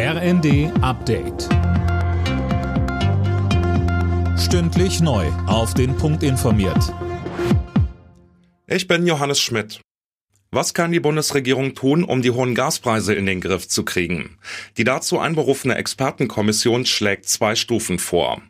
RND Update. Stündlich neu. Auf den Punkt informiert. Ich bin Johannes Schmidt. Was kann die Bundesregierung tun, um die hohen Gaspreise in den Griff zu kriegen? Die dazu einberufene Expertenkommission schlägt zwei Stufen vor.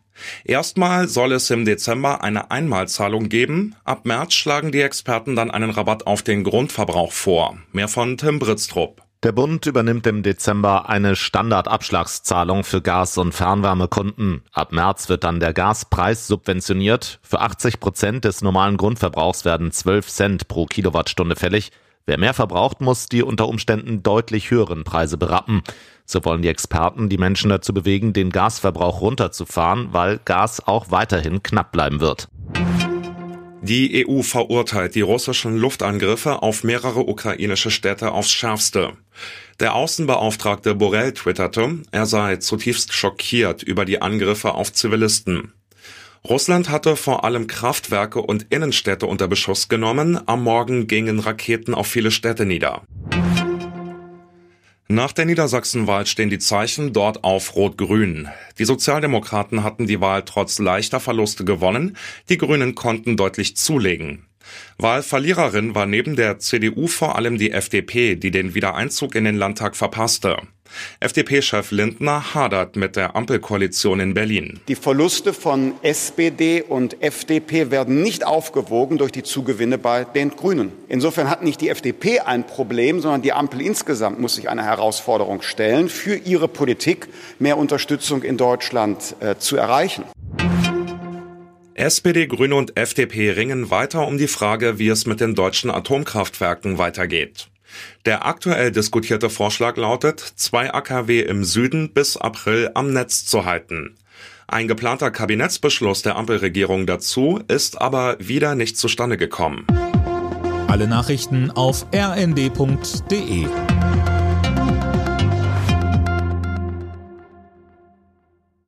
Erstmal soll es im Dezember eine Einmalzahlung geben. Ab März schlagen die Experten dann einen Rabatt auf den Grundverbrauch vor. Mehr von Tim Britztrup. Der Bund übernimmt im Dezember eine Standardabschlagszahlung für Gas- und Fernwärmekunden. Ab März wird dann der Gaspreis subventioniert. Für 80 Prozent des normalen Grundverbrauchs werden 12 Cent pro Kilowattstunde fällig. Wer mehr verbraucht, muss die unter Umständen deutlich höheren Preise berappen. So wollen die Experten die Menschen dazu bewegen, den Gasverbrauch runterzufahren, weil Gas auch weiterhin knapp bleiben wird. Die EU verurteilt die russischen Luftangriffe auf mehrere ukrainische Städte aufs schärfste. Der Außenbeauftragte Borrell twitterte, er sei zutiefst schockiert über die Angriffe auf Zivilisten. Russland hatte vor allem Kraftwerke und Innenstädte unter Beschuss genommen, am Morgen gingen Raketen auf viele Städte nieder. Nach der Niedersachsenwahl stehen die Zeichen dort auf Rot-Grün. Die Sozialdemokraten hatten die Wahl trotz leichter Verluste gewonnen, die Grünen konnten deutlich zulegen. Wahlverliererin war neben der CDU vor allem die FDP, die den Wiedereinzug in den Landtag verpasste. FDP-Chef Lindner hadert mit der Ampelkoalition in Berlin. Die Verluste von SPD und FDP werden nicht aufgewogen durch die Zugewinne bei den Grünen. Insofern hat nicht die FDP ein Problem, sondern die Ampel insgesamt muss sich eine Herausforderung stellen, für ihre Politik mehr Unterstützung in Deutschland äh, zu erreichen. SPD, Grüne und FDP ringen weiter um die Frage, wie es mit den deutschen Atomkraftwerken weitergeht. Der aktuell diskutierte Vorschlag lautet, zwei AKW im Süden bis April am Netz zu halten. Ein geplanter Kabinettsbeschluss der Ampelregierung dazu ist aber wieder nicht zustande gekommen. Alle Nachrichten auf rnd.de